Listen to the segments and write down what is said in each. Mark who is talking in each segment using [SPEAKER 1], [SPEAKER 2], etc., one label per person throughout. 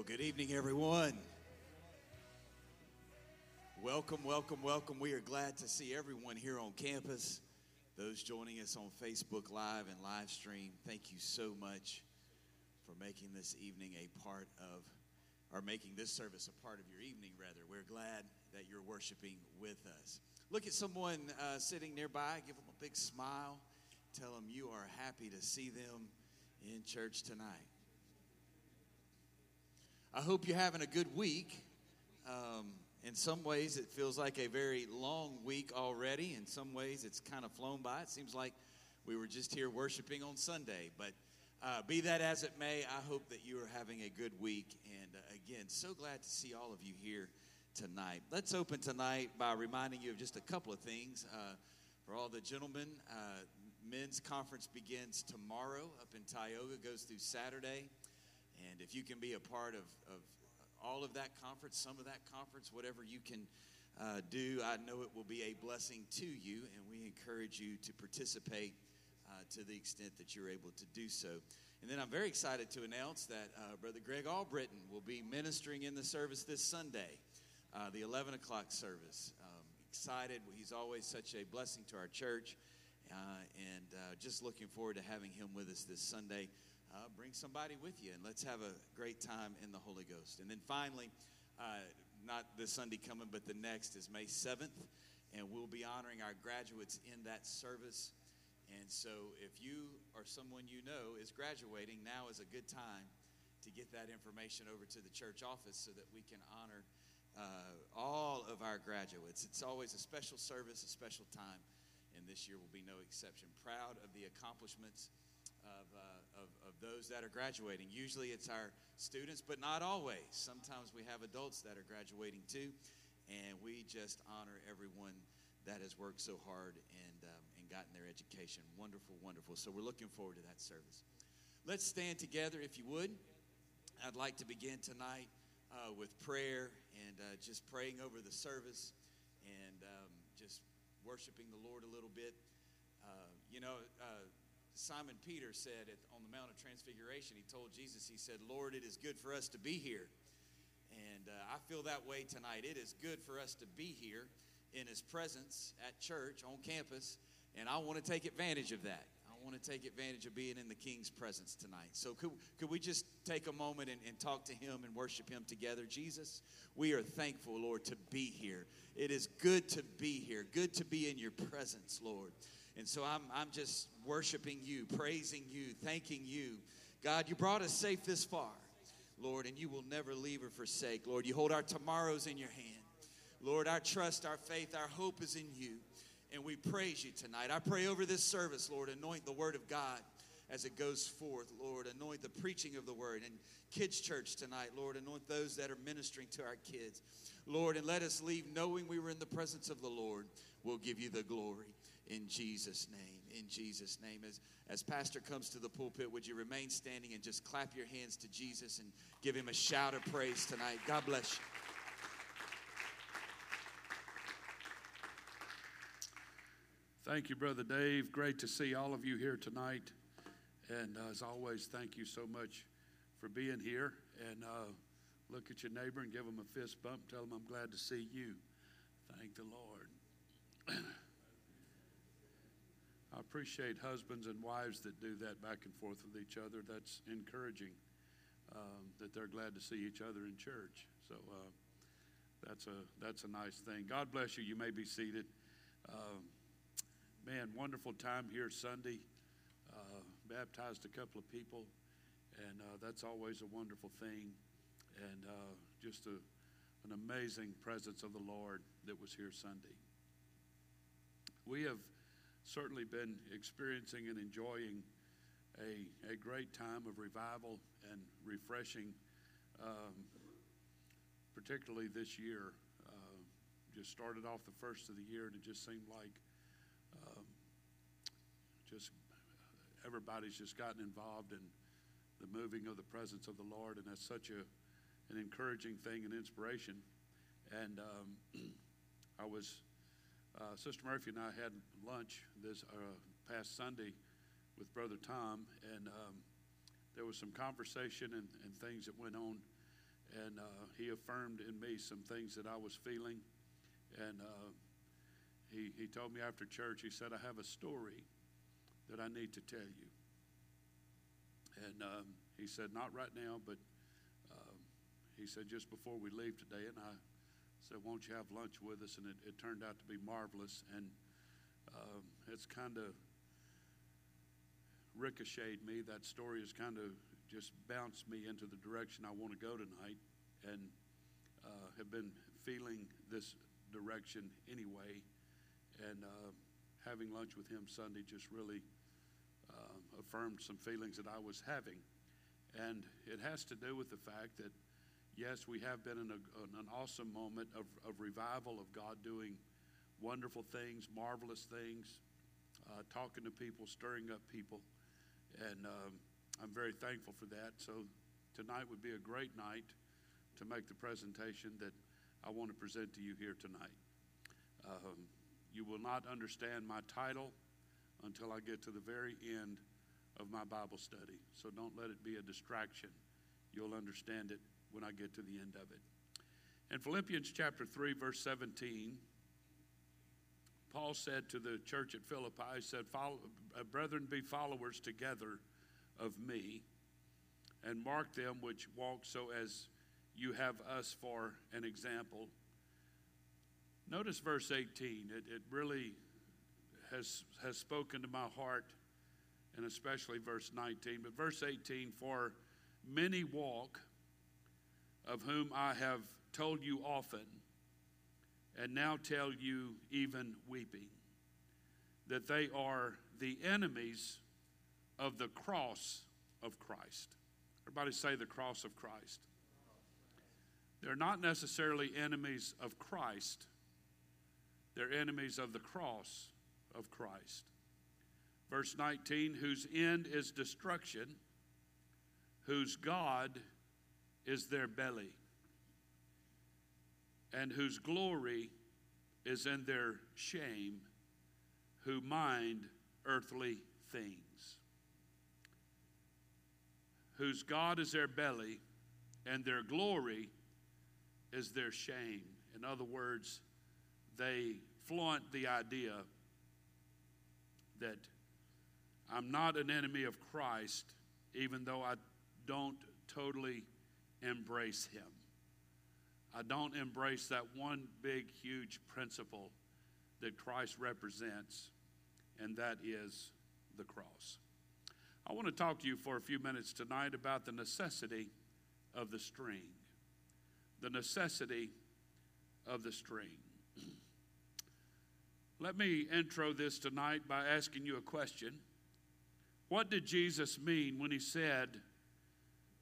[SPEAKER 1] Well, good evening, everyone. Welcome, welcome, welcome. We are glad to see everyone here on campus. Those joining us on Facebook Live and live stream, thank you so much for making this evening a part of, or making this service a part of your evening, rather. We're glad that you're worshiping with us. Look at someone uh, sitting nearby, give them a big smile, tell them you are happy to see them in church tonight. I hope you're having a good week. Um, in some ways, it feels like a very long week already. In some ways, it's kind of flown by. It seems like we were just here worshiping on Sunday. But uh, be that as it may, I hope that you are having a good week. And uh, again, so glad to see all of you here tonight. Let's open tonight by reminding you of just a couple of things. Uh, for all the gentlemen, uh, men's conference begins tomorrow up in Tioga, goes through Saturday. And if you can be a part of, of all of that conference, some of that conference, whatever you can uh, do, I know it will be a blessing to you, and we encourage you to participate uh, to the extent that you're able to do so. And then I'm very excited to announce that uh, Brother Greg Albritton will be ministering in the service this Sunday, uh, the 11 o'clock service. Um, excited. He's always such a blessing to our church, uh, and uh, just looking forward to having him with us this Sunday uh, bring somebody with you and let's have a great time in the Holy Ghost. And then finally, uh, not this Sunday coming, but the next is May 7th, and we'll be honoring our graduates in that service. And so, if you or someone you know is graduating, now is a good time to get that information over to the church office so that we can honor uh, all of our graduates. It's always a special service, a special time, and this year will be no exception. Proud of the accomplishments of, uh, of, of, those that are graduating. Usually it's our students, but not always. Sometimes we have adults that are graduating too, and we just honor everyone that has worked so hard and, um, and gotten their education. Wonderful, wonderful. So we're looking forward to that service. Let's stand together if you would. I'd like to begin tonight uh, with prayer and uh, just praying over the service and um, just worshiping the Lord a little bit. Uh, you know, uh, Simon Peter said at, on the Mount of Transfiguration, he told Jesus, he said, Lord, it is good for us to be here. And uh, I feel that way tonight. It is good for us to be here in his presence at church, on campus, and I want to take advantage of that. I want to take advantage of being in the King's presence tonight. So, could, could we just take a moment and, and talk to him and worship him together? Jesus, we are thankful, Lord, to be here. It is good to be here, good to be in your presence, Lord. And so I'm, I'm just worshiping you, praising you, thanking you. God, you brought us safe this far, Lord, and you will never leave or forsake. Lord, you hold our tomorrows in your hand. Lord, our trust, our faith, our hope is in you. And we praise you tonight. I pray over this service, Lord, anoint the word of God as it goes forth, Lord. Anoint the preaching of the word. And kids' church tonight, Lord, anoint those that are ministering to our kids. Lord, and let us leave knowing we were in the presence of the Lord. We'll give you the glory in Jesus' name. In Jesus' name. As, as Pastor comes to the pulpit, would you remain standing and just clap your hands to Jesus and give him a shout of praise tonight? God bless you.
[SPEAKER 2] Thank you, Brother Dave. Great to see all of you here tonight. And uh, as always, thank you so much for being here. And uh, look at your neighbor and give him a fist bump. Tell him I'm glad to see you. Thank the Lord. I appreciate husbands and wives that do that back and forth with each other. That's encouraging um, that they're glad to see each other in church. So uh, that's a that's a nice thing. God bless you. You may be seated. Uh, man, wonderful time here Sunday. Uh, baptized a couple of people, and uh, that's always a wonderful thing. And uh, just a, an amazing presence of the Lord that was here Sunday. We have certainly been experiencing and enjoying a, a great time of revival and refreshing, um, particularly this year. Uh, just started off the first of the year, and it just seemed like um, just everybody's just gotten involved in the moving of the presence of the Lord, and that's such a an encouraging thing and inspiration. And um, I was uh, Sister Murphy and I had lunch this uh, past Sunday with Brother Tom, and um, there was some conversation and, and, things that went on. and uh, he affirmed in me some things that I was feeling. And uh, he, he told me after church, he said, I have a story that I need to tell you. And um, he said, Not right now, but um, he said, Just before we leave today. And I said, Won't you have lunch with us? And it, it turned out to be marvelous. And um, it's kind of ricocheted me. That story has kind of just bounced me into the direction I want to go tonight. And uh, have been feeling this direction anyway. And uh, having lunch with him Sunday just really uh, affirmed some feelings that I was having. And it has to do with the fact that, yes, we have been in, a, an awesome moment of, of revival, of God doing wonderful things, marvelous things, uh, talking to people, stirring up people. And um, I'm very thankful for that. So tonight would be a great night to make the presentation that I want to present to you here tonight. Um, you will not understand my title until I get to the very end of my Bible study. So don't let it be a distraction. You'll understand it when I get to the end of it. In Philippians chapter 3, verse 17, Paul said to the church at Philippi, he said, uh, Brethren, be followers together of me, and mark them which walk so as you have us for an example. Notice verse 18. It, it really has, has spoken to my heart and especially verse 19. But verse 18 For many walk, of whom I have told you often, and now tell you even weeping, that they are the enemies of the cross of Christ. Everybody say the cross of Christ. They're not necessarily enemies of Christ, they're enemies of the cross of Christ. Verse 19, whose end is destruction, whose God is their belly, and whose glory is in their shame, who mind earthly things. Whose God is their belly, and their glory is their shame. In other words, they flaunt the idea that I'm not an enemy of Christ, even though I don't totally embrace him. I don't embrace that one big, huge principle that Christ represents, and that is the cross. I want to talk to you for a few minutes tonight about the necessity of the string. The necessity of the string. Let me intro this tonight by asking you a question. What did Jesus mean when he said,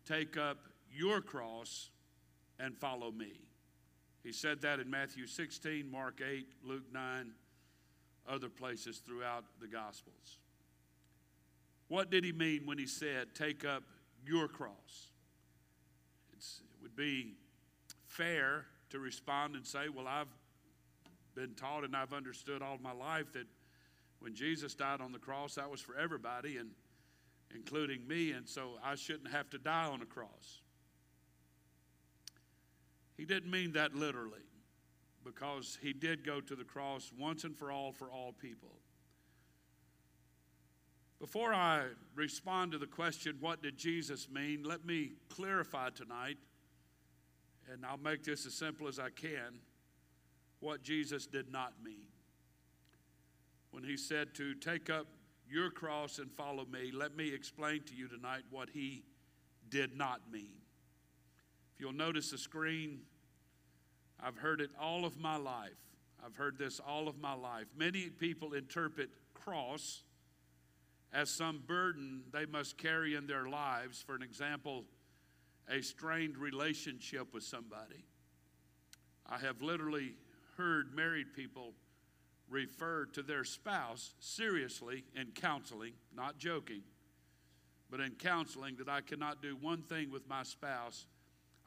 [SPEAKER 2] Take up your cross and follow me? He said that in Matthew 16, Mark 8, Luke 9, other places throughout the Gospels. What did he mean when he said, Take up your cross? It's, it would be fair to respond and say, Well, I've been taught and I've understood all my life that when Jesus died on the cross, that was for everybody, and including me, and so I shouldn't have to die on a cross. He didn't mean that literally, because he did go to the cross once and for all for all people. Before I respond to the question, what did Jesus mean, let me clarify tonight, and I'll make this as simple as I can, what Jesus did not mean when he said to take up your cross and follow me, let me explain to you tonight what he did not mean. You'll notice the screen, I've heard it all of my life. I've heard this all of my life. Many people interpret cross as some burden they must carry in their lives. For an example, a strained relationship with somebody. I have literally heard married people refer to their spouse seriously in counseling, not joking, but in counseling that I cannot do one thing with my spouse,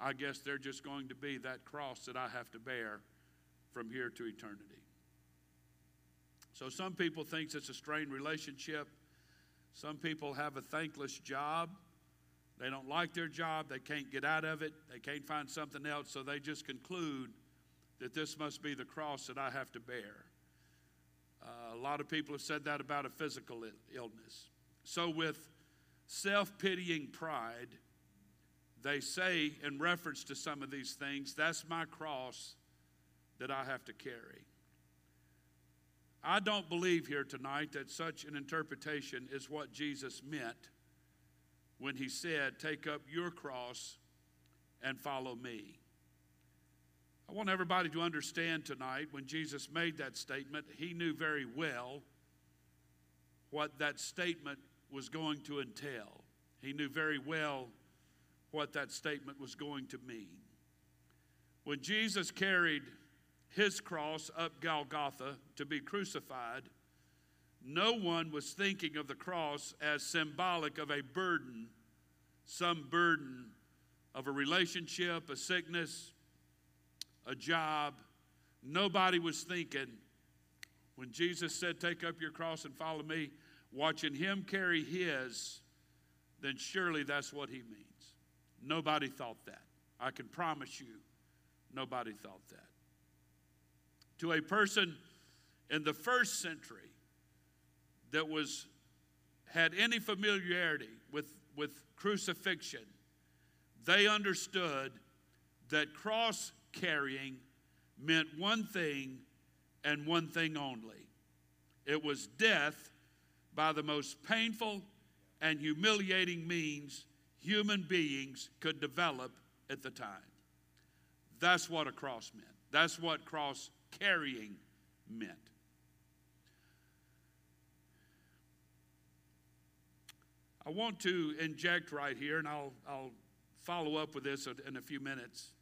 [SPEAKER 2] I guess they're just going to be that cross that I have to bear from here to eternity. So some people think it's a strained relationship. Some people have a thankless job. They don't like their job. They can't get out of it. They can't find something else. So they just conclude that this must be the cross that I have to bear. Uh, a lot of people have said that about a physical illness. So, with self pitying pride, they say, in reference to some of these things, that's my cross that I have to carry. I don't believe here tonight that such an interpretation is what Jesus meant when he said, Take up your cross and follow me. I want everybody to understand tonight when Jesus made that statement, he knew very well what that statement was going to entail. He knew very well what that statement was going to mean. When Jesus carried his cross up Golgotha to be crucified, no one was thinking of the cross as symbolic of a burden, some burden of a relationship, a sickness, a job. Nobody was thinking, when Jesus said, Take up your cross and follow me, watching him carry his, then surely that's what he means. Nobody thought that. I can promise you, nobody thought that. To a person in the first century that was had any familiarity with, with crucifixion, they understood that cross carrying meant one thing and one thing only it was death by the most painful and humiliating means human beings could develop at the time. That's what a cross meant. That's what cross carrying meant. I want to inject right here, and I'll, I'll follow up with this in a few minutes.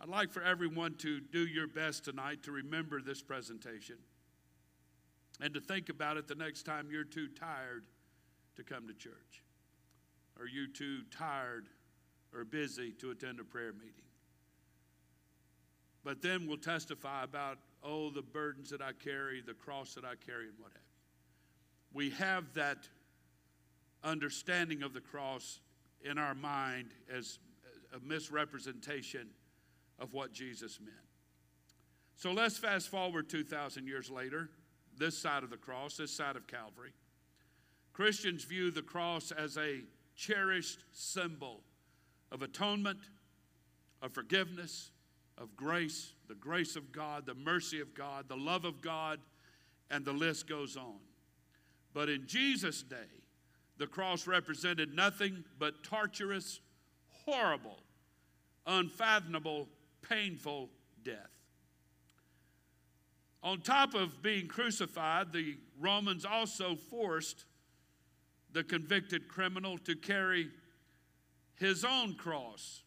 [SPEAKER 2] I'd like for everyone to do your best tonight to remember this presentation and to think about it the next time you're too tired to come to church. Are you too tired or busy to attend a prayer meeting? But then we'll testify about, oh, the burdens that I carry, the cross that I carry, and what have you. We have that understanding of the cross in our mind as a misrepresentation of what Jesus meant. So let's fast forward 2,000 years later, this side of the cross, this side of Calvary. Christians view the cross as a cherished symbol of atonement, of forgiveness, of grace, the grace of God, the mercy of God, the love of God, and the list goes on. But in Jesus' day, the cross represented nothing but torturous, horrible, unfathomable, painful death. On top of being crucified, the Romans also forced the convicted criminal to carry his own cross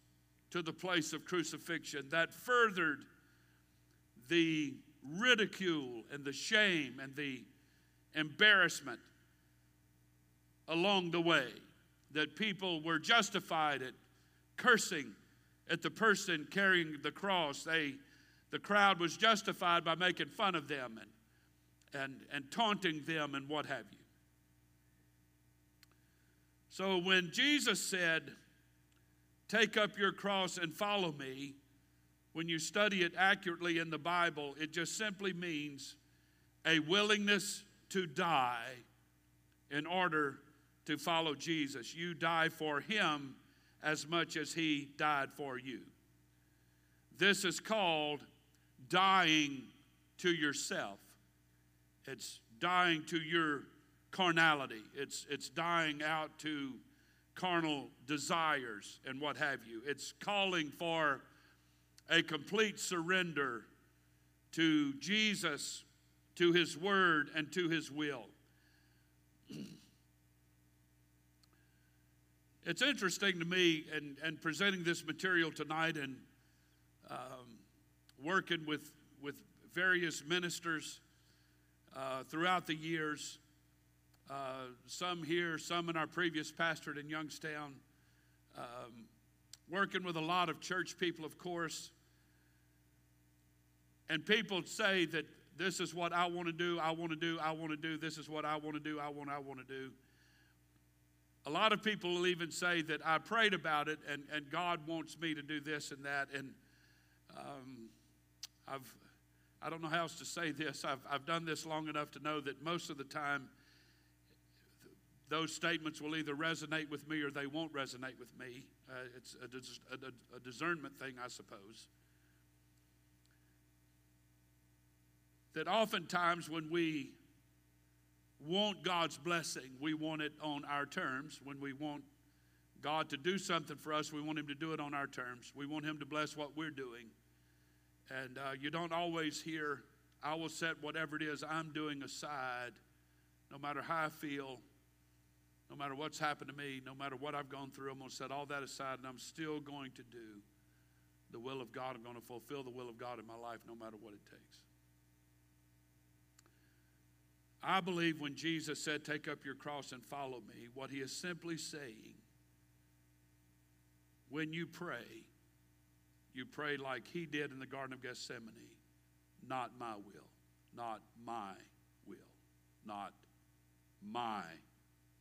[SPEAKER 2] to the place of crucifixion. That furthered the ridicule and the shame and the embarrassment along the way. That people were justified at cursing at the person carrying the cross. They, the crowd was justified by making fun of them and, and, and taunting them and what have you. So when Jesus said, Take up your cross and follow me, when you study it accurately in the Bible, it just simply means a willingness to die in order to follow Jesus. You die for him as much as he died for you. This is called dying to yourself. It's dying to your carnality, it's, it's dying out to carnal desires and what have you. It's calling for a complete surrender to Jesus, to His Word, and to His will. it's interesting to me, and, and presenting this material tonight and um, working with, with various ministers uh, throughout the years uh, some here, some in our previous pastorate in Youngstown, um, working with a lot of church people, of course. And people say that this is what I want to do, I want to do, I want to do, this is what I want to do, I want, I want to do. a lot of people will even say that I prayed about it and, and God wants me to do this and that. And um, I've, I don't know how else to say this. I've, I've done this long enough to know that most of the time, those statements will either resonate with me or they won't resonate with me. Uh, it's a, a, a discernment thing, I suppose. That oftentimes when we want God's blessing, we want it on our terms. When we want God to do something for us, we want Him to do it on our terms. We want Him to bless what we're doing. And uh, you don't always hear, I will set whatever it is I'm doing aside, no matter how I feel, no matter what's happened to me, no matter what I've gone through, I'm going to set all that aside and I'm still going to do the will of God. I'm going to fulfill the will of God in my life no matter what it takes. I believe when Jesus said, Take up your cross and follow me, what he is simply saying, when you pray, you pray like he did in the Garden of Gethsemane not my will, not my will, not my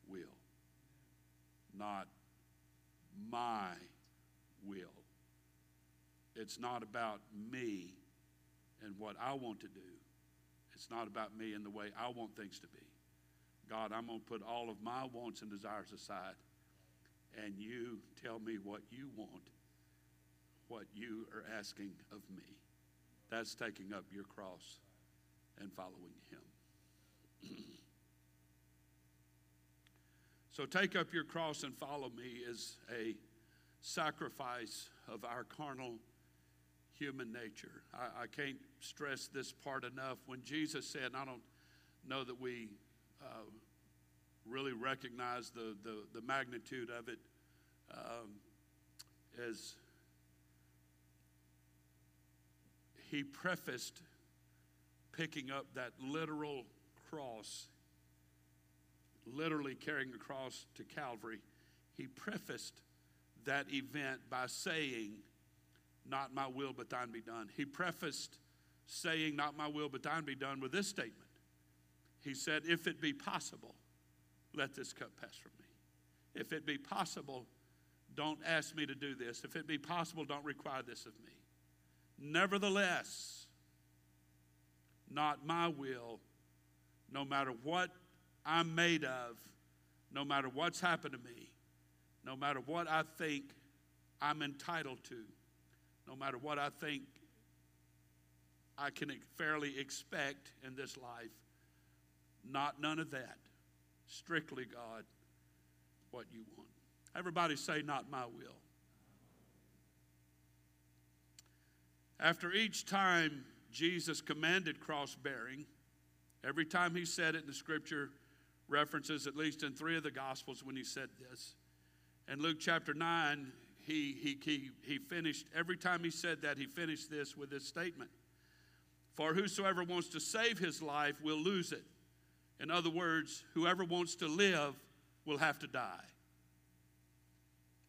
[SPEAKER 2] will, not my will. It's not about me and what I want to do. It's not about me and the way I want things to be. God, I'm going to put all of my wants and desires aside, and you tell me what you want, what you are asking of me. That's taking up your cross and following Him. so, take up your cross and follow me is a sacrifice of our carnal human nature. I, I, can't stress this part enough. When Jesus said, I don't know that we uh, really recognize the, the, the, magnitude of it, um, as he prefaced picking up that literal cross, literally carrying the cross to Calvary, he prefaced that event by saying, not my will, but thine be done. He prefaced saying, Not my will, but thine be done, with this statement. He said, If it be possible, let this cup pass from me. If it be possible, don't ask me to do this. If it be possible, don't require this of me. Nevertheless, not my will, no matter what I'm made of, no matter what's happened to me, no matter what I think I'm entitled to, no matter what I think I can fairly expect in this life. Not none of that. Strictly, God, what you want. Everybody say, Not my will. After each time Jesus commanded cross bearing, every time he said it in the scripture, references at least in three of the Gospels when he said this. In Luke chapter 9, he, he, he, he finished, every time he said that, he finished this with this statement For whosoever wants to save his life will lose it. In other words, whoever wants to live will have to die.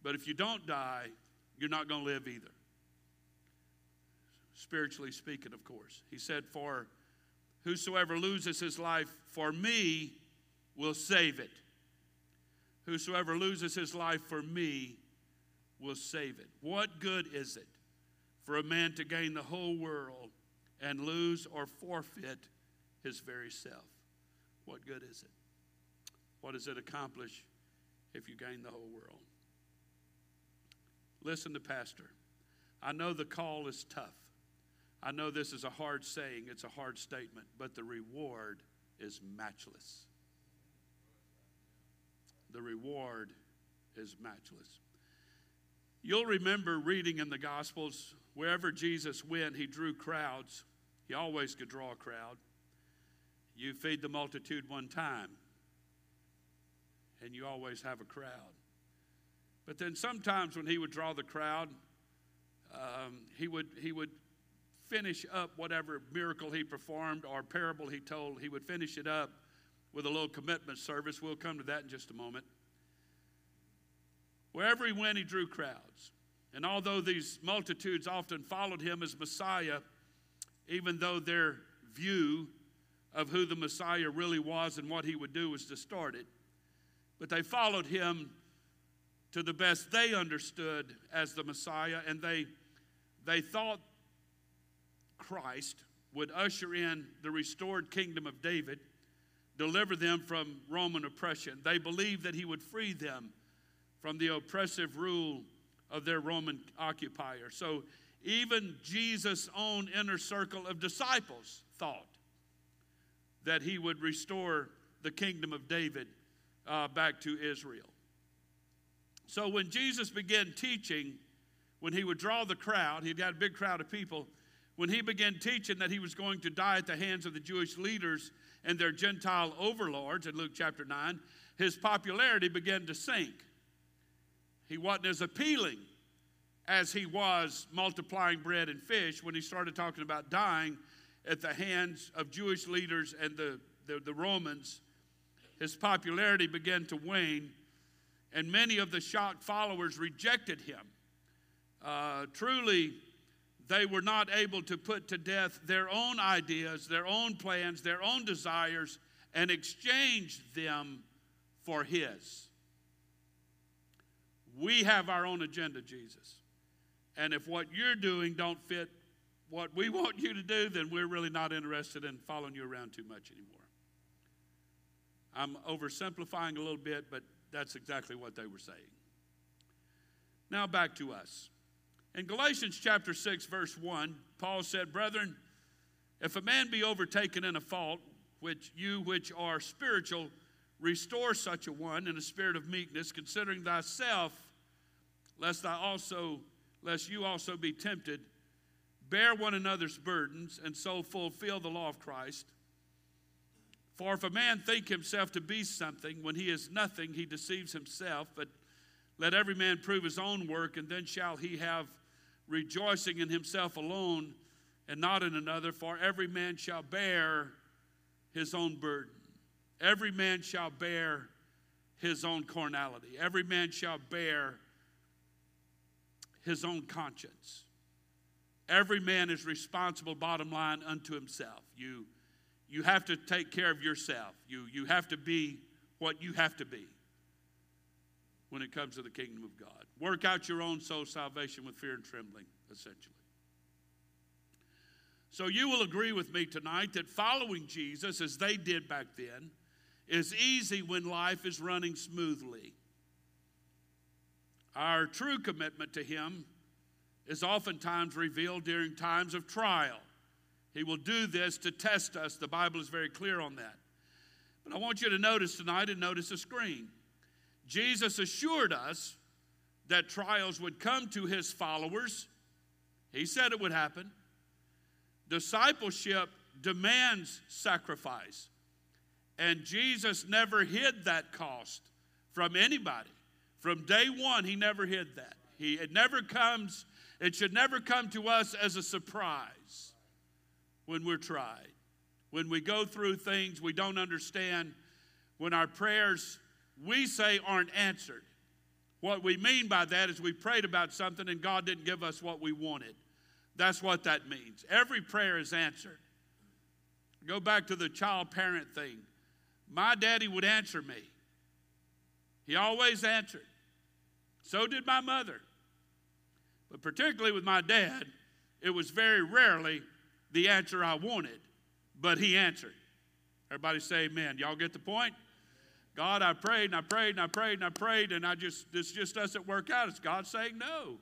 [SPEAKER 2] But if you don't die, you're not going to live either. Spiritually speaking, of course. He said, For whosoever loses his life for me will save it. Whosoever loses his life for me will save it. What good is it for a man to gain the whole world and lose or forfeit his very self? What good is it? What does it accomplish if you gain the whole world? Listen to Pastor. I know the call is tough. I know this is a hard saying, it's a hard statement, but the reward is matchless. The reward is matchless. You'll remember reading in the Gospels, wherever Jesus went, he drew crowds. He always could draw a crowd. You feed the multitude one time, and you always have a crowd. But then sometimes when he would draw the crowd, um, he, would, he would finish up whatever miracle he performed or parable he told, he would finish it up with a little commitment service. We'll come to that in just a moment. Wherever he went, he drew crowds. And although these multitudes often followed him as Messiah, even though their view of who the Messiah really was and what he would do was distorted, but they followed him to the best they understood as the Messiah, and they, they thought Christ would usher in the restored kingdom of David, deliver them from Roman oppression. They believed that he would free them from the oppressive rule of their Roman occupier. So even Jesus' own inner circle of disciples thought that he would restore the kingdom of David uh, back to Israel. So when Jesus began teaching, when he would draw the crowd, he'd got a big crowd of people. When he began teaching that he was going to die at the hands of the Jewish leaders and their Gentile overlords in Luke chapter 9, his popularity began to sink. He wasn't as appealing as he was multiplying bread and fish when he started talking about dying at the hands of Jewish leaders and the, the, the Romans. His popularity began to wane, and many of the shocked followers rejected him. Uh, truly, they were not able to put to death their own ideas, their own plans, their own desires, and exchange them for his. We have our own agenda, Jesus. And if what you're doing don't fit what we want you to do, then we're really not interested in following you around too much anymore. I'm oversimplifying a little bit, but that's exactly what they were saying. Now back to us. In Galatians chapter 6, verse 1, Paul said, Brethren, if a man be overtaken in a fault, which you which are spiritual, restore such a one in a spirit of meekness, considering thyself, lest thou also lest you also be tempted. Bear one another's burdens, and so fulfill the law of Christ. For if a man think himself to be something when he is nothing, he deceives himself. But let every man prove his own work, and then shall he have rejoicing in himself alone and not in another. For every man shall bear his own burden. Every man shall bear his own carnality. Every man shall bear his own conscience. Every man is responsible, bottom line, unto himself. You, you have to take care of yourself. You, you have to be what you have to be when it comes to the kingdom of God. Work out your own soul salvation with fear and trembling, essentially. So you will agree with me tonight that following Jesus, as they did back then, is easy when life is running smoothly. Our true commitment to Him is oftentimes revealed during times of trial. He will do this to test us. The Bible is very clear on that. But I want you to notice tonight and notice the screen. Jesus assured us that trials would come to his followers. He said it would happen. Discipleship demands sacrifice. And Jesus never hid that cost from anybody. From day one, he never hid that. He, it never comes, it should never come to us as a surprise when we're tried. When we go through things we don't understand, when our prayers we say aren't answered. What we mean by that is we prayed about something and God didn't give us what we wanted. That's what that means. Every prayer is answered. Go back to the child parent thing. My daddy would answer me. He always answered. So did my mother. But particularly with my dad, it was very rarely the answer I wanted, but he answered. Everybody say amen. Y'all get the point? God, I prayed and I prayed and I prayed and I prayed, and I just this just doesn't work out. It's God saying no.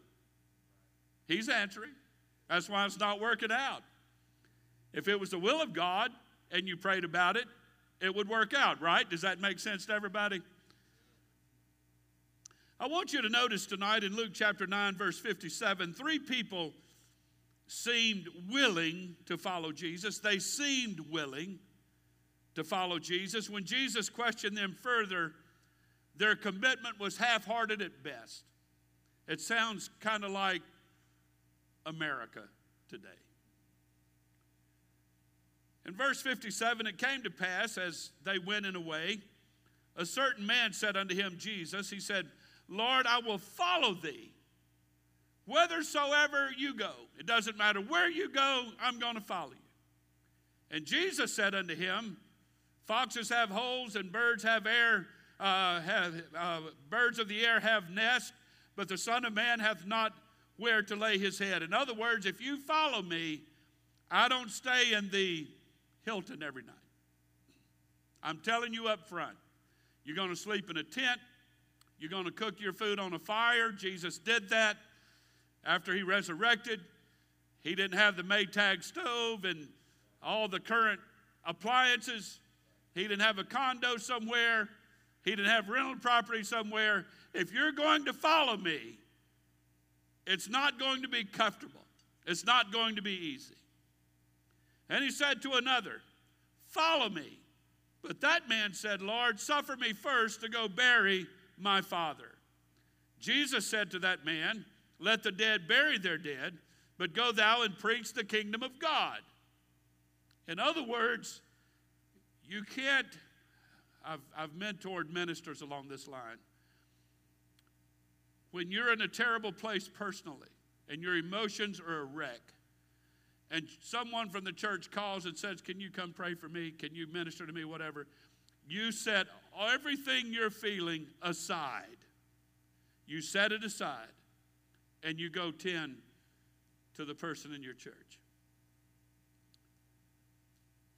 [SPEAKER 2] He's answering. That's why it's not working out. If it was the will of God and you prayed about it, it would work out, right? Does that make sense to everybody? I want you to notice tonight in Luke chapter 9, verse 57, three people seemed willing to follow Jesus. They seemed willing to follow Jesus. When Jesus questioned them further, their commitment was half hearted at best. It sounds kind of like America today. In verse 57, it came to pass as they went in a way, a certain man said unto him, Jesus, he said, Lord, I will follow thee whithersoever you go. It doesn't matter where you go, I'm going to follow you. And Jesus said unto him, Foxes have holes and birds have air, uh, have, uh, birds of the air have nests, but the Son of Man hath not where to lay his head. In other words, if you follow me, I don't stay in the Hilton every night. I'm telling you up front. You're going to sleep in a tent. You're going to cook your food on a fire. Jesus did that after he resurrected. He didn't have the Maytag stove and all the current appliances. He didn't have a condo somewhere. He didn't have rental property somewhere. If you're going to follow me, it's not going to be comfortable. It's not going to be easy. And he said to another, Follow me. But that man said, Lord, suffer me first to go bury my father. Jesus said to that man, Let the dead bury their dead, but go thou and preach the kingdom of God. In other words, you can't, I've, I've mentored ministers along this line. When you're in a terrible place personally and your emotions are a wreck, and someone from the church calls and says, Can you come pray for me? Can you minister to me? Whatever. You set everything you're feeling aside. You set it aside and you go tend to the person in your church.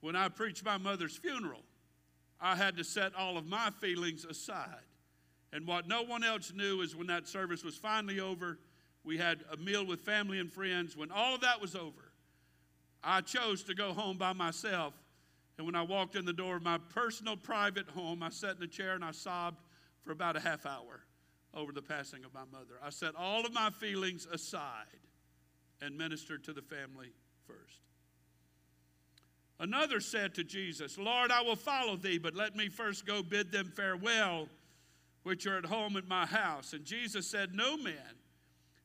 [SPEAKER 2] When I preached my mother's funeral, I had to set all of my feelings aside. And what no one else knew is when that service was finally over, we had a meal with family and friends. When all of that was over, I chose to go home by myself. And when I walked in the door of my personal private home, I sat in a chair and I sobbed for about a half hour over the passing of my mother. I set all of my feelings aside and ministered to the family first. Another said to Jesus, Lord, I will follow thee, but let me first go bid them farewell, which are at home at my house. And Jesus said, No man,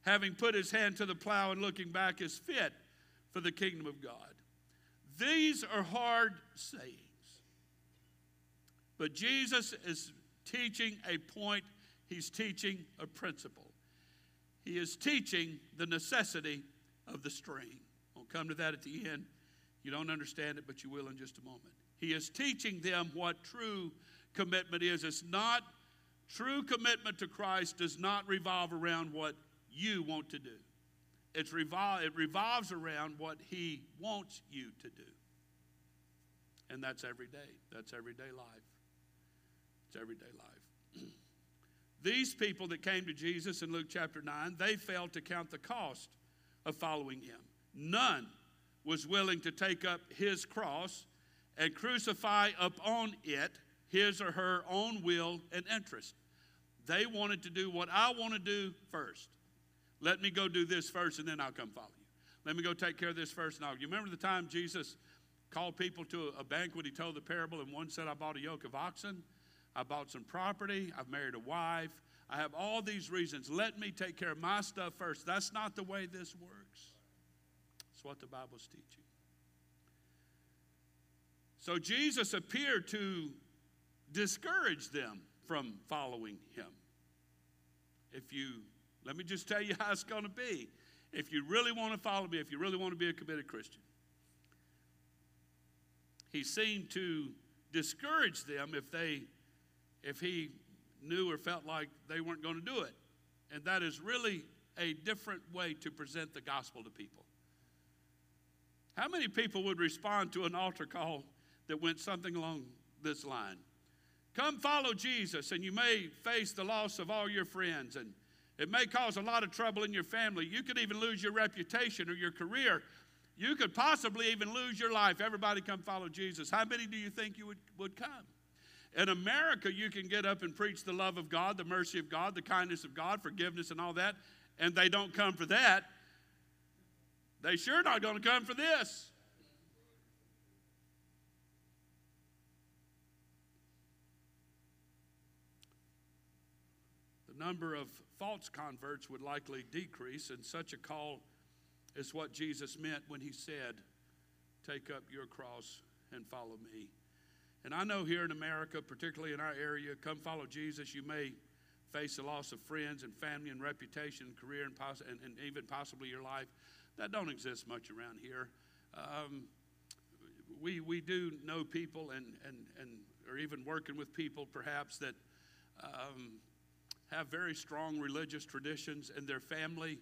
[SPEAKER 2] having put his hand to the plow and looking back, is fit for the kingdom of God. These are hard sayings. But Jesus is teaching a point, he's teaching a principle. He is teaching the necessity of the string. I'll come to that at the end. You don't understand it, but you will in just a moment. He is teaching them what true commitment is. It's not true commitment to Christ does not revolve around what you want to do. It's revol- it revolves around what He wants you to do. And that's every day. That's everyday life. It's everyday life. These people that came to Jesus in Luke chapter 9, they failed to count the cost of following Him. None was willing to take up His cross and crucify upon it his or her own will and interest. They wanted to do what I want to do first. Let me go do this first and then I'll come follow you. Let me go take care of this first and I'll. You remember the time Jesus called people to a banquet? He told the parable, and one said, I bought a yoke of oxen, I bought some property, I've married a wife, I have all these reasons. Let me take care of my stuff first. That's not the way this works. What the Bible's teaching. So Jesus appeared to discourage them from following him. If you let me just tell you how it's going to be. If you really want to follow me, if you really want to be a committed Christian, he seemed to discourage them if they if he knew or felt like they weren't going to do it. And that is really a different way to present the gospel to people. How many people would respond to an altar call that went something along this line? Come follow Jesus, and you may face the loss of all your friends and it may cause a lot of trouble in your family. You could even lose your reputation or your career. You could possibly even lose your life. Everybody come follow Jesus. How many do you think you would, would come? In America, you can get up and preach the love of God, the mercy of God, the kindness of God, forgiveness, and all that, and they don't come for that. They sure not going to come for this. The number of false converts would likely decrease, and such a call is what Jesus meant when he said, Take up your cross and follow me. And I know here in America, particularly in our area, come follow Jesus, you may face the loss of friends and family and reputation and career and, poss- and, and even possibly your life. That don't exist much around here. Um, we, we do know people and, and, and are even working with people perhaps that um, have very strong religious traditions in their family,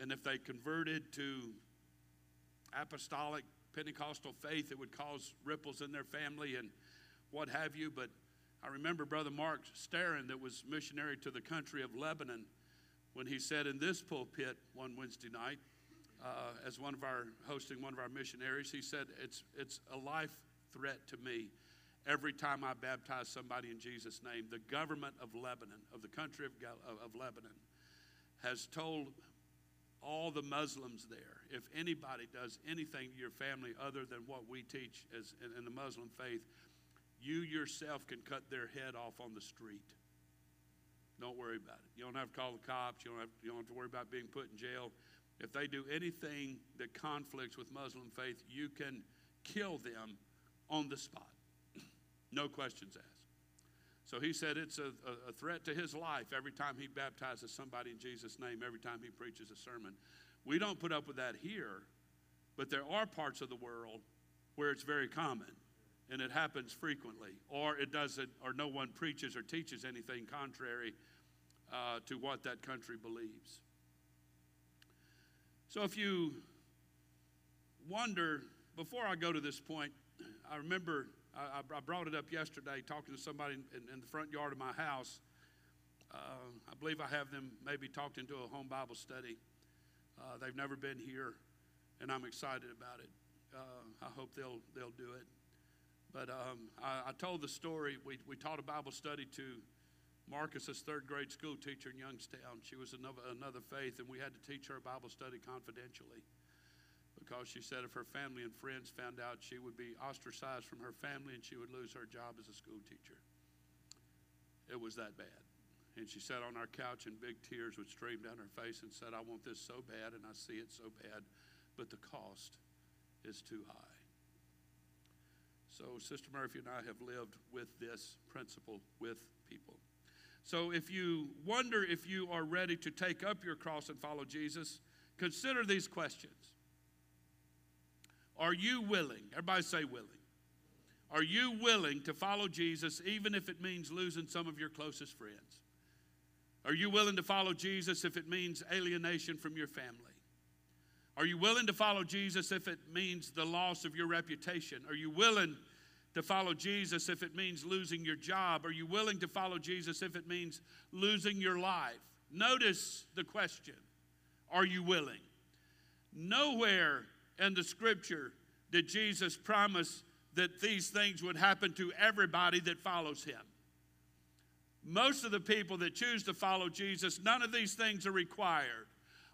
[SPEAKER 2] and if they converted to apostolic Pentecostal faith, it would cause ripples in their family and what have you. But I remember Brother Mark Starron, that was missionary to the country of Lebanon, when he said in this pulpit one Wednesday night, uh, as one of our hosting one of our missionaries, he said, it's, it's a life threat to me every time I baptize somebody in Jesus' name. The government of Lebanon, of the country of, of Lebanon, has told all the Muslims there, if anybody does anything to your family other than what we teach as in, in the Muslim faith, you yourself can cut their head off on the street. Don't worry about it. You don't have to call the cops. You don't have, you don't have to worry about being put in jail. If they do anything that conflicts with Muslim faith, you can kill them on the spot. no questions asked. So he said it's a, a, threat to his life every time he baptizes somebody in Jesus' name, every time he preaches a sermon. We don't put up with that here, but there are parts of the world where it's very common and it happens frequently, or it doesn't, or no one preaches or teaches anything contrary uh, to what that country believes. So if you wonder, before I go to this point, I remember I, I brought it up yesterday talking to somebody in, in the front yard of my house. Uh, I believe I have them maybe talked into a home Bible study. Uh, they've never been here, and I'm excited about it. Uh, I hope they'll they'll do it. But um, I, I, told the story. We, we taught a Bible study to Marcus's third grade school teacher in Youngstown. She was another, another faith, and we had to teach her Bible study confidentially because she said if her family and friends found out, she would be ostracized from her family and she would lose her job as a school teacher. It was that bad. And she sat on our couch and big tears would stream down her face and said, I want this so bad and I see it so bad, but the cost is too high. So, Sister Murphy and I have lived with this principle with people. So, if you wonder if you are ready to take up your cross and follow Jesus, consider these questions are you willing? Everybody say willing. Are you willing to follow Jesus even if it means losing some of your closest friends? Are you willing to follow Jesus if it means alienation from your family? Are you willing to follow Jesus if it means the loss of your reputation? Are you willing to follow Jesus if it means losing your job? Are you willing to follow Jesus if it means losing your life? Notice the question Are you willing? Nowhere in the scripture did Jesus promise that these things would happen to everybody that follows him. Most of the people that choose to follow Jesus, none of these things are required.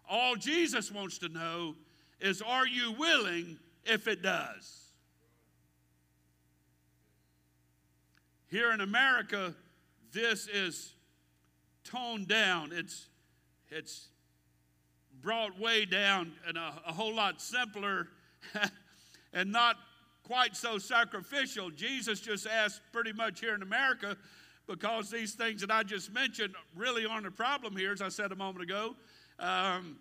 [SPEAKER 2] All Jesus wants to know is are you willing if it does? Here in America, this is toned down. It's, it's brought way down and a, a whole lot simpler and not quite so sacrificial. Jesus just asked pretty much here in America because these things that I just mentioned really aren't a problem here, as I said a moment ago. Um,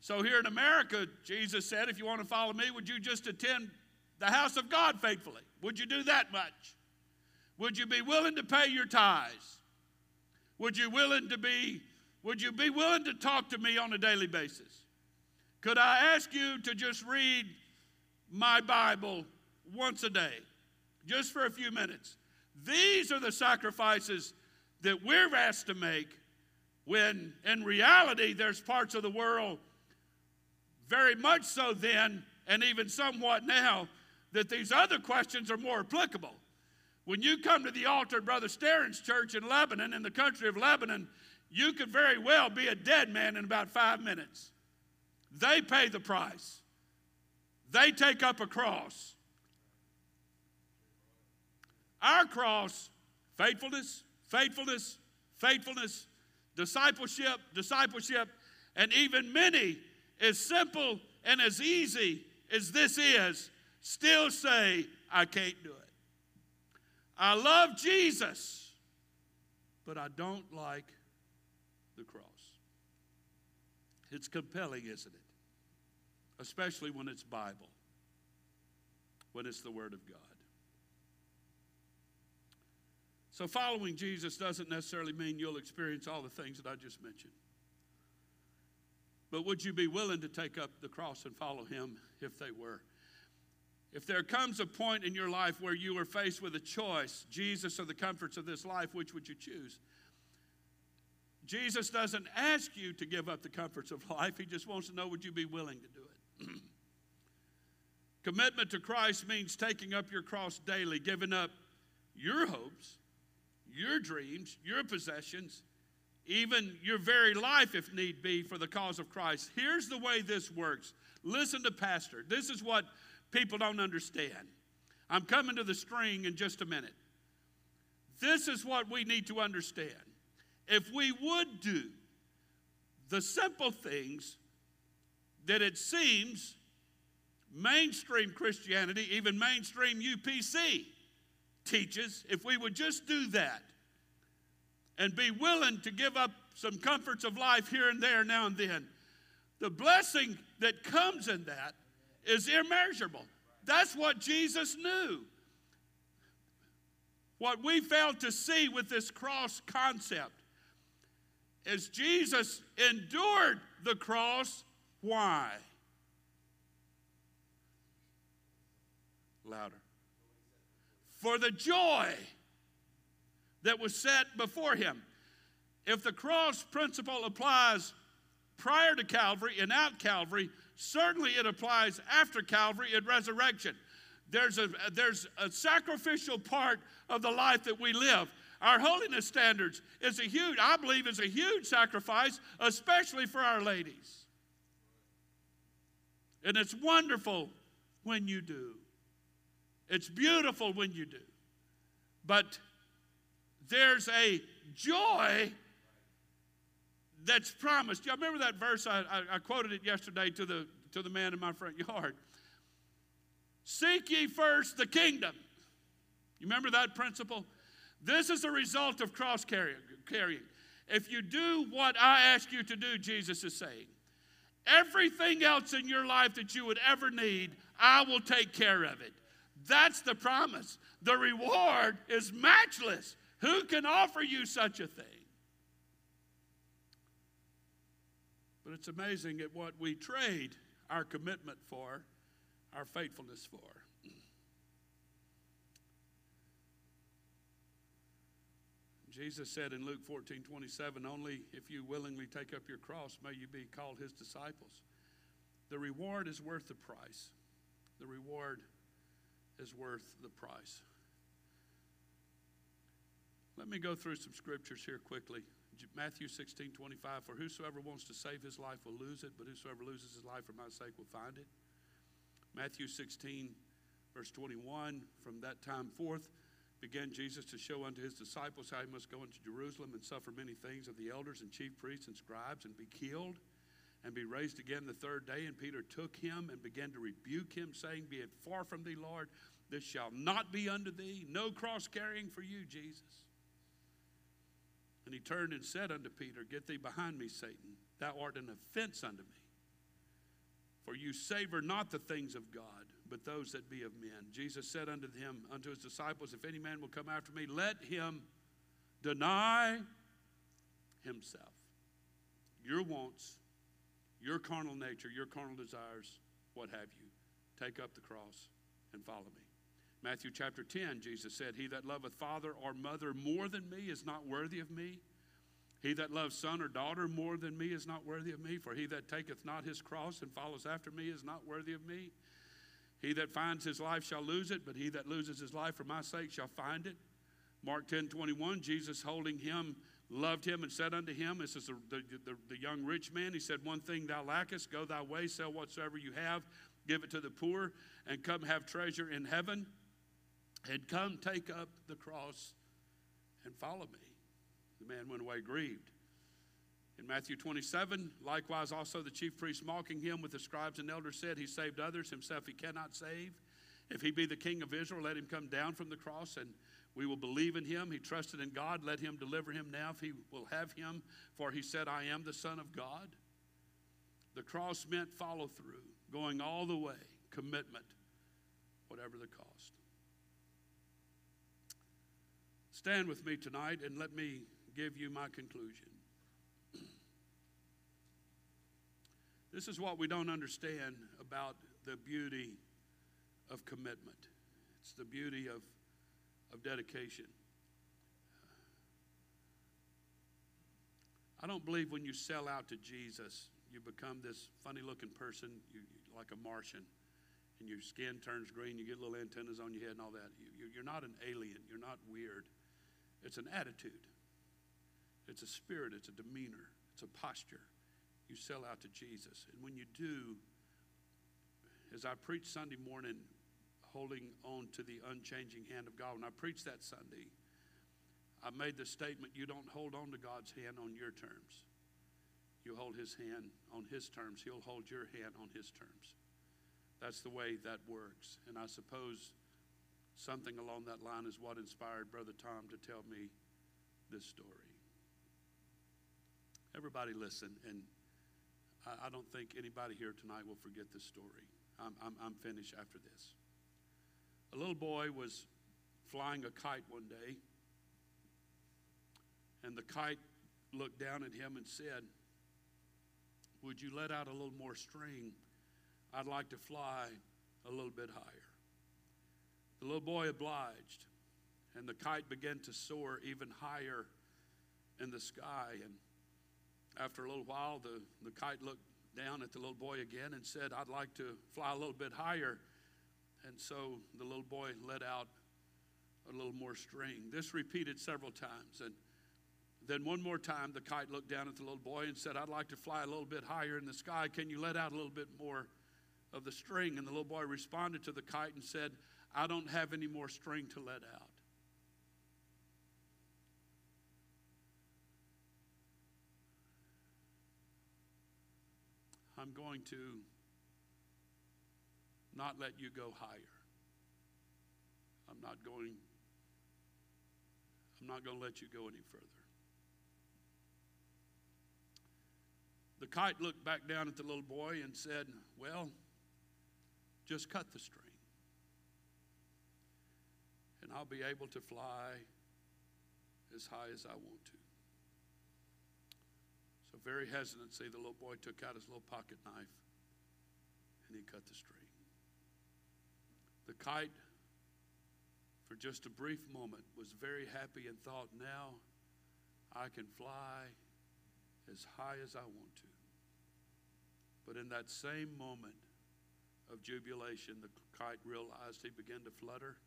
[SPEAKER 2] so here in America, Jesus said, if you want to follow me, would you just attend the house of God faithfully? Would you do that much? Would you be willing to pay your tithes? Would you willing to be would you be willing to talk to me on a daily basis? Could I ask you to just read my Bible once a day, just for a few minutes? These are the sacrifices that we're asked to make when in reality there's parts of the world, very much so then, and even somewhat now, that these other questions are more applicable. When you come to the altar Brother Starron's church in Lebanon, in the country of Lebanon, you could very well be a dead man in about five minutes. They pay the price, they take up a cross. Our cross, faithfulness, faithfulness, faithfulness, discipleship, discipleship, and even many, as simple and as easy as this is, still say, I can't do it. I love Jesus, but I don't like the cross. It's compelling, isn't it? Especially when it's Bible, when it's the Word of God. So, following Jesus doesn't necessarily mean you'll experience all the things that I just mentioned. But would you be willing to take up the cross and follow him if they were? If there comes a point in your life where you are faced with a choice, Jesus or the comforts of this life, which would you choose? Jesus doesn't ask you to give up the comforts of life. He just wants to know would you be willing to do it? Commitment to Christ means taking up your cross daily, giving up your hopes, your dreams, your possessions, even your very life if need be for the cause of Christ. Here's the way this works. Listen to Pastor. This is what people don't understand. I'm coming to the string in just a minute. This is what we need to understand. If we would do the simple things that it seems mainstream Christianity, even mainstream UPC, teaches, if we would just do that and be willing to give up some comforts of life here and there now and then, the blessing that comes in that is immeasurable. That's what Jesus knew. What we fail to see with this cross concept is Jesus endured the cross. Why? Louder. For the joy that was set before him. If the cross principle applies prior to Calvary and at Calvary, certainly it applies after Calvary and resurrection. There's a, there's a sacrificial part of the life that we live. Our holiness standards is a huge, I believe, is a huge sacrifice, especially for our ladies. And it's wonderful when you do. It's beautiful when you do. But there's a joy that's promised. Y'all remember that verse? I, I, I, quoted it yesterday to the, to the man in my front yard. Seek ye first the kingdom. You remember that principle? This is a result of cross carrying. If you do what I ask you to do, Jesus is saying, everything else in your life that you would ever need, I will take care of it. That's the promise. The reward is matchless. Who can offer you such a thing? But it's amazing at what we trade our commitment for, our faithfulness for. Jesus said in Luke 14 27, Only if you willingly take up your cross may you be called his disciples. The reward is worth the price. The reward is worth the price. Let me go through some scriptures here quickly. Matthew 16, 25. For whosoever wants to save his life will lose it, but whosoever loses his life for my sake will find it. Matthew 16, verse 21. From that time forth began Jesus to show unto his disciples how he must go into Jerusalem and suffer many things of the elders and chief priests and scribes and be killed and be raised again the third day. And Peter took him and began to rebuke him, saying, Be it far from thee, Lord, this shall not be unto thee. No cross carrying for you, Jesus. And he turned and said unto Peter, Get thee behind me, Satan. Thou art an offense unto me. For you savor not the things of God, but those that be of men. Jesus said unto him, unto his disciples, If any man will come after me, let him deny himself. Your wants, your carnal nature, your carnal desires, what have you. Take up the cross and follow me. Matthew chapter 10, Jesus said, He that loveth father or mother more than me is not worthy of me. He that loves son or daughter more than me is not worthy of me. For he that taketh not his cross and follows after me is not worthy of me. He that finds his life shall lose it, but he that loses his life for my sake shall find it. Mark 10 21, Jesus holding him, loved him, and said unto him, This is the, the, the, young rich man. He said, One thing thou lackest, go thy way, sell whatsoever you have, give it to the poor, and come have treasure in heaven and come take up the cross and follow me. The man went away grieved. In Matthew 27, likewise also the chief priests mocking him with the scribes and elders said, He saved others, himself he cannot save. If he be the king of Israel, let him come down from the cross and we will believe in him. He trusted in God, let him deliver him now if he will have him, for he said, I am the Son of God. The cross meant follow through, going all the way, commitment, whatever the cost. Stand with me tonight and let me give you my conclusion. This is what we don't understand about the beauty of commitment. It's the beauty of, of dedication. I don't believe when you sell out to Jesus, you become this funny looking person, you, like a Martian, and your skin turns green, you get little antennas on your head and all that. You, you're not an alien, you're not weird. It's an attitude, it's a spirit, it's a demeanor, it's a posture. You sell out to Jesus. And when you do, as I preached Sunday morning, holding on to the unchanging hand of God, when I preached that Sunday, I made the statement you don't hold on to God's hand on your terms. You hold his hand on his terms, he'll hold your hand on his terms. That's the way that works. And I suppose something along that line is what inspired Brother Tom to tell me this story. Everybody listen, and I, I don't think anybody here tonight will forget this story. I'm, I'm, I'm finished after this. A little boy was flying a kite one day, and the kite looked down at him and said, Would you let out a little more string? I'd like to fly a little bit higher. The little boy obliged, and the kite began to soar even higher in the sky. And after a little while, the, the kite looked down at the little boy again and said, I'd like to fly a little bit higher. And so the little boy let out a little more string. This repeated several times. And then one more time, the kite looked down at the little boy and said, I'd like to fly a little bit higher in the sky. Can you let out a little bit more of the string? And the little boy responded to the kite and said, I don't have any more string to let out. I'm going to not let you go higher. I'm not going I'm not going to let you go any further. The kite looked back down at the little boy and said, "Well, just cut the string. And I'll be able to fly as high as I want to." So, very hesitantly, the little boy took out his little pocket knife and he cut the string. The kite, for just a brief moment, was very happy and thought, now I can fly as high as I want to. But in that same moment of jubilation, the kite realized he began to flutter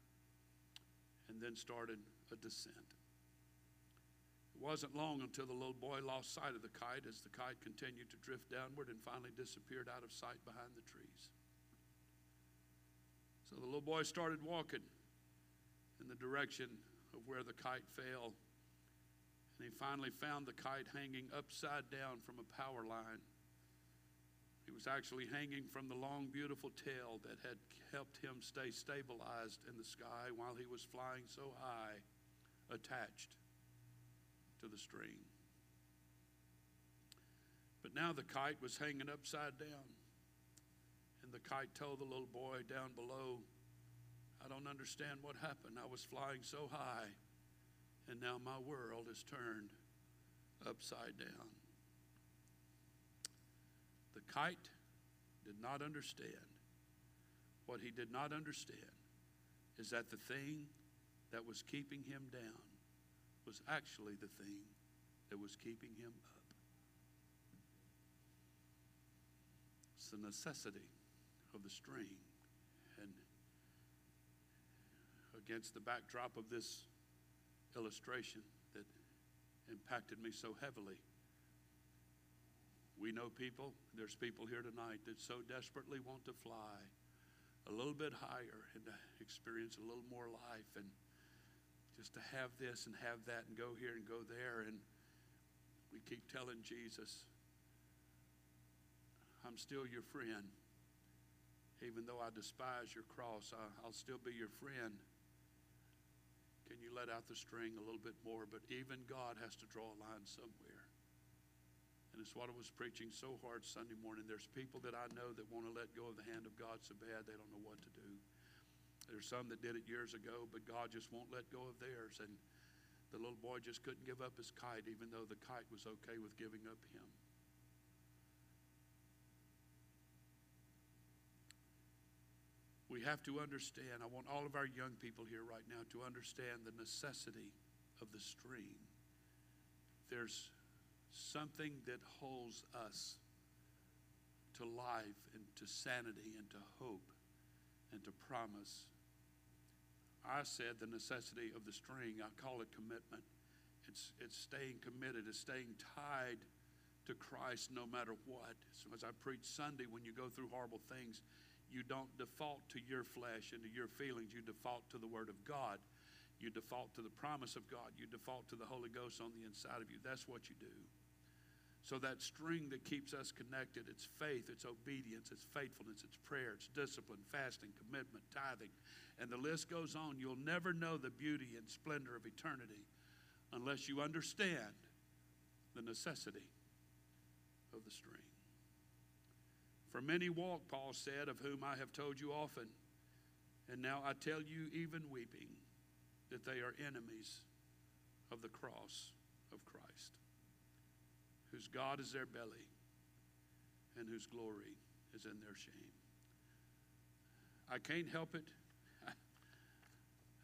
[SPEAKER 2] and then started a descent. It wasn't long until the little boy lost sight of the kite as the kite continued to drift downward and finally disappeared out of sight behind the trees. So the little boy started walking in the direction of where the kite fell. And he finally found the kite hanging upside down from a power line. He was actually hanging from the long, beautiful tail that had helped him stay stabilized in the sky while he was flying so high, attached to the string. But now the kite was hanging upside down. And the kite told the little boy down below, I don't understand what happened. I was flying so high, and now my world is turned upside down. The kite did not understand. What he did not understand is that the thing that was keeping him down was actually the thing that was keeping him up. It's the necessity of the string. And against the backdrop of this illustration that impacted me so heavily, we know people, there's people here tonight that so desperately want to fly a little bit higher and to experience a little more life and just to have this and have that and go here and go there. And we keep telling Jesus, I'm still your friend. Even though I despise your cross, I'll still be your friend. Can you let out the string a little bit more? But even God has to draw a line somewhere. And it's what I was preaching so hard Sunday morning. There's people that I know that want to let go of the hand of God so bad they don't know what to do. There's some that did it years ago, but God just won't let go of theirs. And The little boy just couldn't give up his kite, even though the kite was okay with giving up him. We have to understand, I want all of our young people here right now to understand the necessity of the stream. There's something that holds us to life and to sanity and to hope and to promise. I said the necessity of the string, I call it commitment. It's, it's staying committed, it's staying tied to Christ no matter what. So as I preach Sunday, when you go through horrible things, you don't default to your flesh and to your feelings. You default to the Word of God. You default to the promise of God. You default to the Holy Ghost on the inside of you. That's what you do. So that string that keeps us connected, it's faith, it's obedience, it's faithfulness, it's prayer, it's discipline, fasting, commitment, tithing. And the list goes on. You'll never know the beauty and splendor of eternity unless you understand the necessity of the string. For many walk, Paul said, of whom I have told you often, and now I tell you, even weeping, that they are enemies of the cross of Christ, whose God is their belly, and whose glory is in their shame. I can't help it.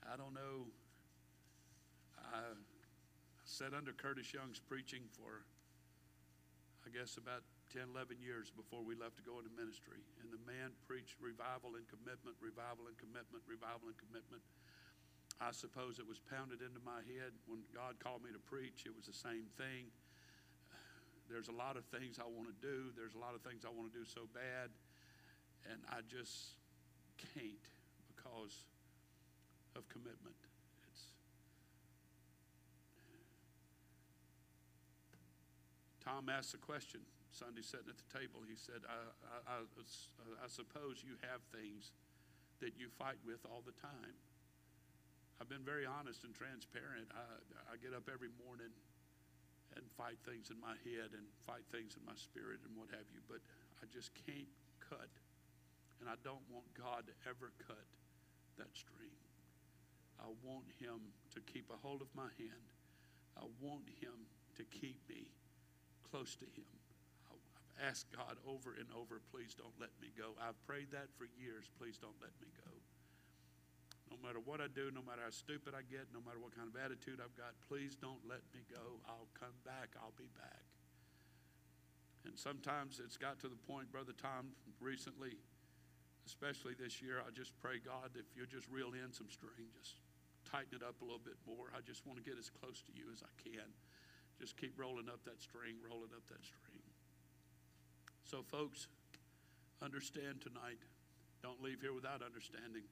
[SPEAKER 2] I don't know. I sat under Curtis Young's preaching for, I guess, about 10, 11 years before we left to go into ministry. And the man preached revival and commitment, revival and commitment, revival and commitment. I suppose it was pounded into my head when God called me to preach. It was the same thing. There's a lot of things I want to do. There's a lot of things I want to do so bad. And I just can't because of commitment. It's Tom asked the question Sunday sitting at the table, he said, I, I, I, I suppose you have things that you fight with all the time. I've been very honest and transparent. I, I get up every morning and fight things in my head and fight things in my spirit and what have you, but I just can't cut. And I don't want God to ever cut that string. I want Him to keep a hold of my hand. I want Him to keep me close to Him I, I've asked God over and over, please don't let me go. I've prayed that for years. Please don't let me go. No matter what I do, no matter how stupid I get, no matter what kind of attitude I've got, please don't let me go. I'll come back. I'll be back. And sometimes it's got to the point, Brother Tom, recently, especially this year, I just pray, God, if you'll just reel in some string, just tighten it up a little bit more. I just want to get as close to you as I can. Just keep rolling up that string, rolling up that string. So, folks, understand tonight. Don't leave here without understanding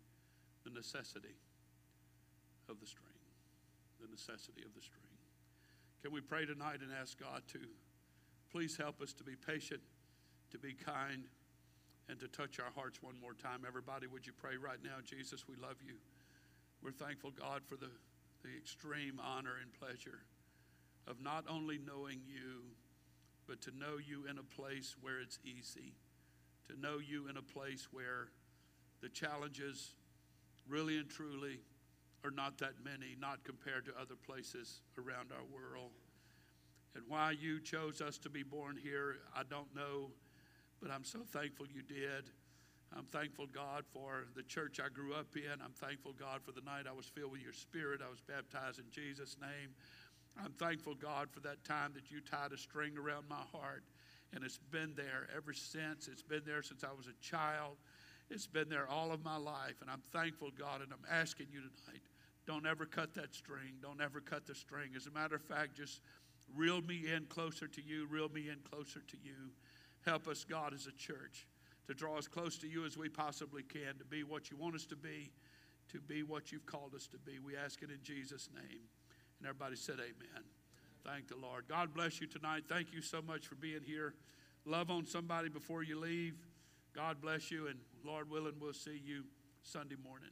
[SPEAKER 2] the necessity of the string. The necessity of the string. Can we pray tonight and ask God to please help us to be patient, to be kind, and to touch our hearts one more time? Everybody, would you pray right now? Jesus, we love you. We're thankful, God, for the, the extreme honor and pleasure of not only knowing you but to know you in a place where it's easy, to know you in a place where the challenges really and truly are not that many, not compared to other places around our world. And why you chose us to be born here, I don't know, but I'm so thankful you did. I'm thankful, God, for the church I grew up in. I'm thankful, God, for the night I was filled with your spirit. I was baptized in Jesus' name. I'm thankful, God, for that time that you tied a string around my heart. And it's been there ever since. It's been there since I was a child. It's been there all of my life. And I'm thankful, God, and I'm asking you tonight don't ever cut that string. Don't ever cut the string. As a matter of fact, just reel me in closer to you, reel me in closer to you. Help us, God, as a church, to draw as close to you as we possibly can, to be what you want us to be, to be what you've called us to be. We ask it in Jesus' name. And everybody said, Amen. Thank the Lord. God bless you tonight. Thank you so much for being here. Love on somebody before you leave. God bless you, and Lord willing, we'll see you Sunday morning.